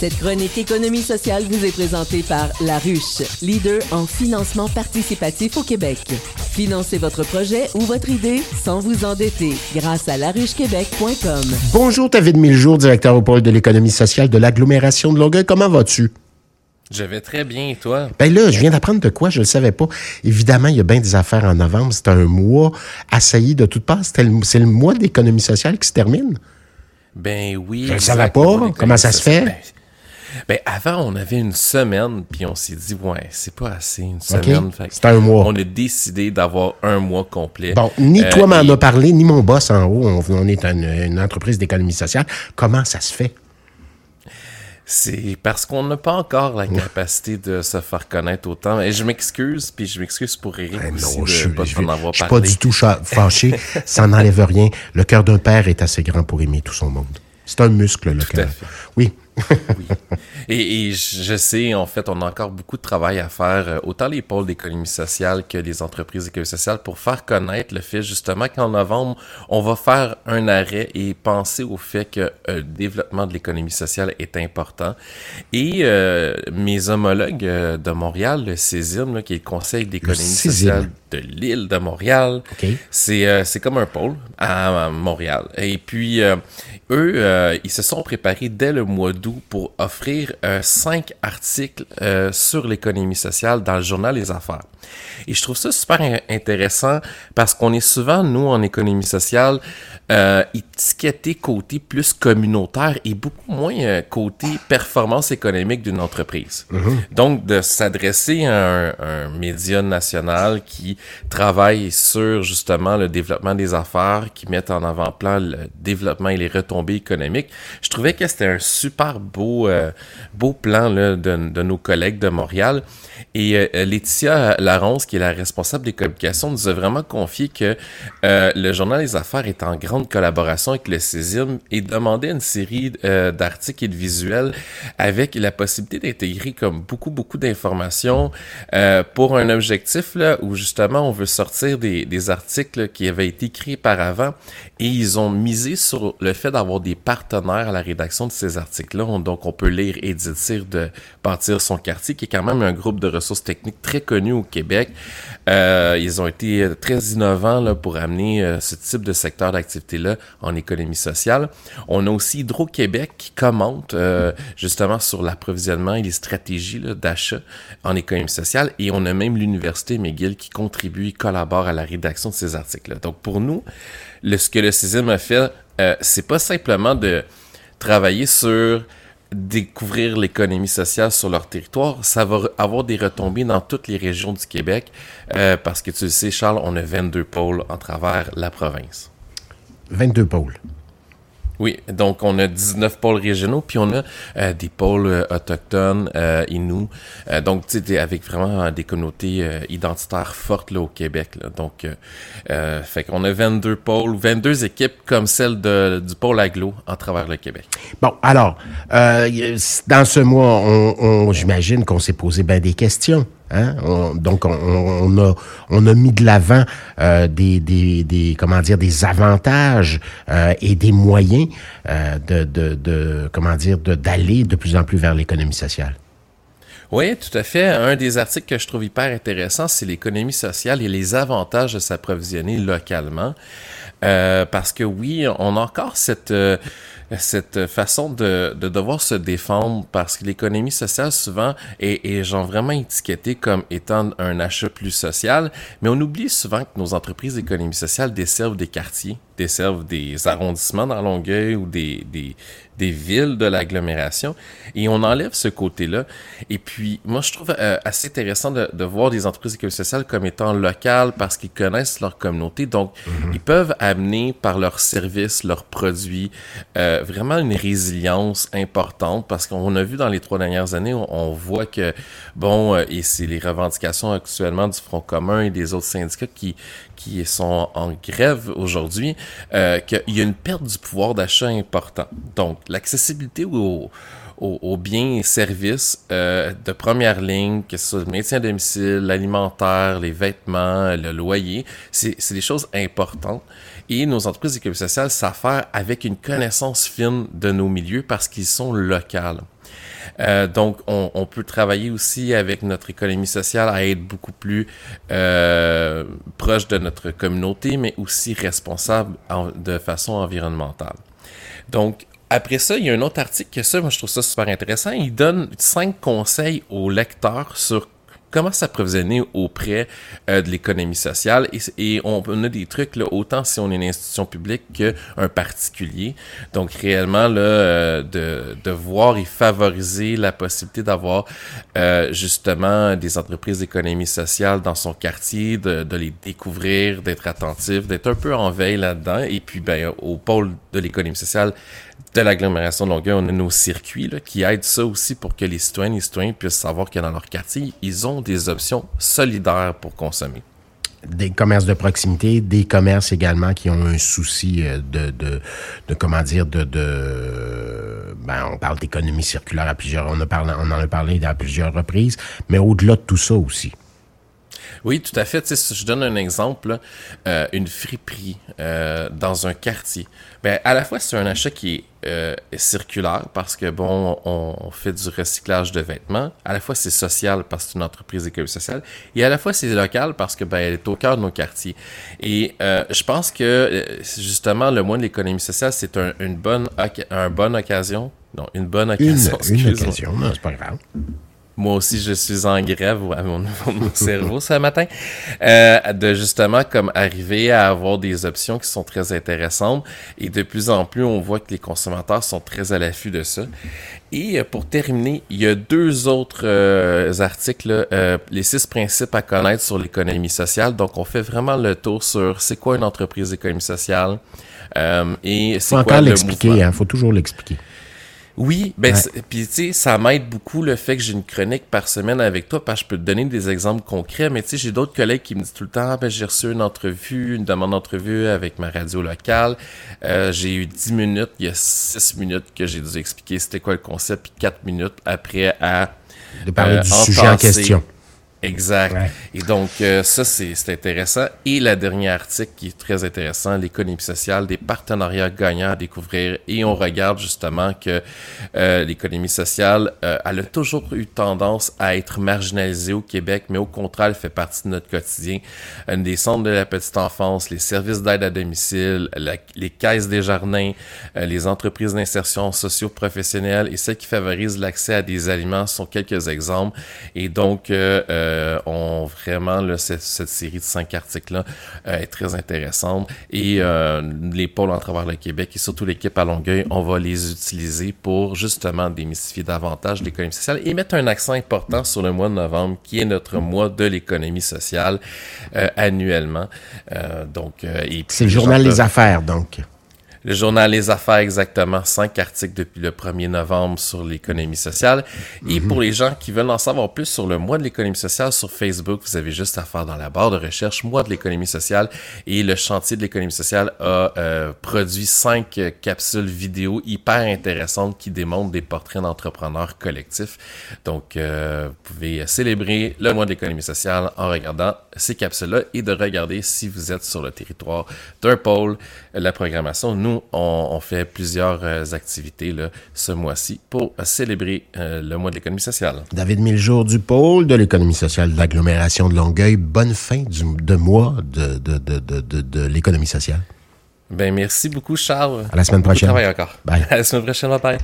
Cette chronique économie sociale vous est présentée par La Ruche, leader en financement participatif au Québec. Financez votre projet ou votre idée sans vous endetter grâce à laruchequebec.com. Bonjour David Miljour, directeur au pôle de l'économie sociale de l'agglomération de Longueuil. Comment vas-tu? Je vais très bien, et toi? Ben là, je viens d'apprendre de quoi, je ne le savais pas. Évidemment, il y a bien des affaires en novembre. C'est un mois assailli de toutes parts. C'est le, le mois d'économie sociale qui se termine. Ben oui. Je ne savais pas. Comment ça se fait? Ben, avant, on avait une semaine, puis on s'est dit, ouais, c'est pas assez, une semaine. C'est un mois. On a décidé d'avoir un mois complet. Bon, ni toi m'en as parlé, ni mon boss en haut. On, est une, une entreprise d'économie sociale. Comment ça se fait? C'est parce qu'on n'a pas encore la capacité de se faire connaître autant. Et je m'excuse, puis je m'excuse pour Eric aussi non, de je, pas je, t'en avoir je suis pas du tout fâché. ça n'enlève rien. Le cœur d'un père est assez grand pour aimer tout son monde. C'est un muscle, le cœur. Oui. Oui. Et, et je sais, en fait, on a encore beaucoup de travail à faire, euh, autant les pôles d'économie sociale que les entreprises d'économie sociale, pour faire connaître le fait justement qu'en novembre, on va faire un arrêt et penser au fait que euh, le développement de l'économie sociale est important. Et euh, mes homologues de Montréal, le CESIM, là, qui est le Conseil d'économie sociale de l'île de Montréal, OK. c'est euh, comme un pôle à, à Montréal. Et puis, eux, ils se sont préparés dès le mois d'août pour offrir euh, cinq articles euh, sur l'économie sociale dans le journal Les Affaires. Et je trouve ça super in- intéressant parce qu'on est souvent, nous, en économie sociale, euh, étiqueté côté plus communautaire et beaucoup moins euh, côté performance économique d'une entreprise. Donc, de s'adresser à un, un média national qui travaille sur justement le développement des affaires, qui met en avant-plan le développement et les retombées économiques, je trouvais que c'était un super beau, euh, beau plan de, de nos collègues de Montréal. Et euh, Laetitia Larance, qui est la responsable des communications, nous a vraiment confié que euh, le journal Les Affaires est en grande collaboration avec le CESIM et demandait une série d'articles et de visuels avec la possibilité d'intégrer comme beaucoup, beaucoup d'informations pour un objectif où justement on veut sortir des, des articles qui avaient été écrits par avant et ils ont misé sur le fait d'avoir des partenaires à la rédaction de ces Donc on peut lire Éditir de Bâtir son quartier, qui est quand même un groupe de ressources techniques très connu au Québec. Euh, ils ont été euh, très innovants pour amener euh, ce type de secteur d'activité-là en économie sociale. On a aussi Hydro-Québec qui commente justement sur l'approvisionnement et les stratégies d'achat en économie sociale. Et on a même l'Université McGill qui contribue et collabore à la rédaction de ces articles-là. Donc pour nous, le, ce que le CISM a fait, c'est pas simplement de travailler sur découvrir l'économie sociale sur leur territoire, ça va avoir des retombées dans toutes les régions du Québec, euh, parce que tu le sais, Charles, on a 22 pôles en travers la province. 22 pôles. Oui, donc on a 19 pôles régionaux, puis on a euh, des pôles euh, autochtones, euh, Inuits, euh, donc tu sais, avec vraiment euh, des communautés euh, identitaires fortes là, au Québec. Là. Donc, fait qu'on a 22 pôles, 22 équipes comme celle de, du pôle aglo en travers le Québec. Bon, alors, dans ce mois, on, on- j'imagine qu'on s'est posé bien des questions. Hein? On- donc, on, a, on a mis de l'avant euh, des, des, des, comment dire, des avantages euh, et des moyens euh, de, de, de, comment dire, de, d'aller de plus en plus vers l'économie sociale. Oui, tout à fait. Un des articles que je trouve hyper intéressant, c'est l'économie sociale et les avantages de s'approvisionner localement. Euh, parce que oui, on a encore cette, euh, cette façon de, de devoir se défendre parce que l'économie sociale souvent est, est genre vraiment étiquetée comme étant un achat plus social, mais on oublie souvent que nos entreprises d'économie sociale desservent des quartiers, desservent des arrondissements dans Longueuil ou des, des, des villes de l'agglomération et on enlève ce côté-là. Et puis, moi, je trouve euh, assez intéressant de, de voir des entreprises d'économie sociale comme étant locales parce qu'ils connaissent leur communauté. Donc, ils peuvent amener par leurs services, leurs produits, euh, vraiment une résilience importante parce qu'on a vu dans les trois dernières années, on, on voit que, bon, euh, et c'est les revendications actuellement du Front commun et des autres syndicats qui, qui sont en grève aujourd'hui, euh, qu'il y a une perte du pouvoir d'achat important. Donc, l'accessibilité aux, biens et services euh, de première ligne, que ce soit le maintien à domicile, l'alimentaire, les vêtements, le loyer, c'est des choses importantes. Et nos entreprises d'économie sociale faire avec une connaissance fine de nos milieux parce qu'ils sont locales. Euh, donc, on, peut travailler aussi avec notre économie sociale à être beaucoup plus euh, proche de notre communauté, mais aussi responsable de façon environnementale. Donc, après ça, il y a un autre article que ça, moi je trouve ça super intéressant. Il donne cinq conseils aux lecteurs sur comment s'approvisionner auprès euh, de l'économie sociale? Et, on, a des trucs là, autant si on est une institution publique qu'un particulier. Donc réellement là, euh, de, de voir et favoriser la possibilité d'avoir euh, justement des entreprises d'économie sociale dans son quartier, de, de les découvrir, d'être attentif, d'être un peu en veille là-dedans. Et puis ben, au pôle de l'économie sociale, de l'agglomération de on a nos circuits qui aident ça aussi pour que les citoyennes et les citoyens puissent savoir que dans leur quartier, ils ont des options solidaires pour consommer. Des commerces de proximité, des commerces également qui ont un souci euh, de, de, de comment dire, de, de ben, on parle d'économie circulaire à plusieurs, on, a parlé, on en a parlé à plusieurs reprises, mais au-delà de tout ça aussi. Oui, tout à fait. si je donne un exemple, euh, une friperie euh, dans un quartier. Ben, à la fois, c'est un achat qui est euh, circulaire parce que, bon, on, fait du recyclage de vêtements. À la fois, c'est social parce que c'est une entreprise économique sociale. Et à la fois, c'est local parce que, ben, elle est au cœur de nos quartiers. Et je pense que, justement, le mois de l'économie sociale, c'est un, une bonne, un bonne occasion. Non, une bonne occasion. Une, une occasion, non, c'est pas grave moi aussi je suis en grève à mon niveau de mon cerveau ce matin, euh, de justement comme arriver à avoir des options qui sont très intéressantes et de plus en plus on voit que les consommateurs sont très à l'affût de ça. Et euh, pour terminer, il y a deux autres euh, articles, les six principes à connaître sur l'économie sociale. Donc on fait vraiment le tour sur c'est quoi une entreprise d'économie sociale et c'est quoi encore l'expliquer, il hein, faut toujours l'expliquer. Oui, ben puis tu sais, ça m'aide beaucoup le fait que j'ai une chronique par semaine avec toi parce que je peux te donner des exemples concrets, mais tu sais, j'ai d'autres collègues qui me disent tout le temps, ah, ben j'ai reçu une entrevue, une demande d'entrevue avec ma radio locale, euh, j'ai eu 10 minutes, il y a 6 minutes que j'ai dû expliquer c'était quoi le concept, puis 4 minutes après à de parler du euh, sujet en question. Exact. Et donc, euh, ça, c'est intéressant. Et la dernière article qui est très intéressant, l'économie sociale, des partenariats gagnants à découvrir. Et on regarde justement que euh, l'économie sociale, euh, elle a toujours eu tendance à être marginalisée au Québec, mais au contraire, elle fait partie de notre quotidien. des centres de la petite enfance, les services d'aide à domicile, les caisses des jardins, les entreprises d'insertion socio-professionnelle et celles qui favorisent l'accès à des aliments sont quelques exemples. Et donc, euh, euh, ont vraiment là, cette, série de cinq articles-là euh, est très intéressante. Et euh, les pôles en travers le Québec et surtout l'équipe à Longueuil, on va les utiliser pour justement démystifier davantage l'économie sociale et mettre un accent important sur le mois de novembre, qui est notre mois de l'économie sociale annuellement. donc, c'est le journal des affaires, donc. Le journal Les Affaires, exactement, cinq articles depuis le 1er novembre sur l'économie sociale. Et mhm. pour les gens qui veulent en savoir plus sur le mois de l'économie sociale sur Facebook, vous avez juste à faire dans la barre de recherche mois de l'économie sociale. Et le chantier de l'économie sociale a euh, produit cinq capsules vidéo hyper intéressantes qui démontrent des portraits d'entrepreneurs collectifs. Donc, euh, vous pouvez célébrer le mois de l'économie sociale en regardant ces capsules-là et de regarder si vous êtes sur le territoire d'un pôle, la programmation. Nous, on, fait plusieurs euh, activités là, ce mois-ci pour célébrer euh, le mois de l'économie sociale. David Miljour du pôle de l'économie sociale de l'agglomération de Longueuil. Bonne fin de mois de, de, l'économie sociale. Ben merci beaucoup, Charles. À la semaine prochaine. encore. Bye. À la semaine prochaine, bye.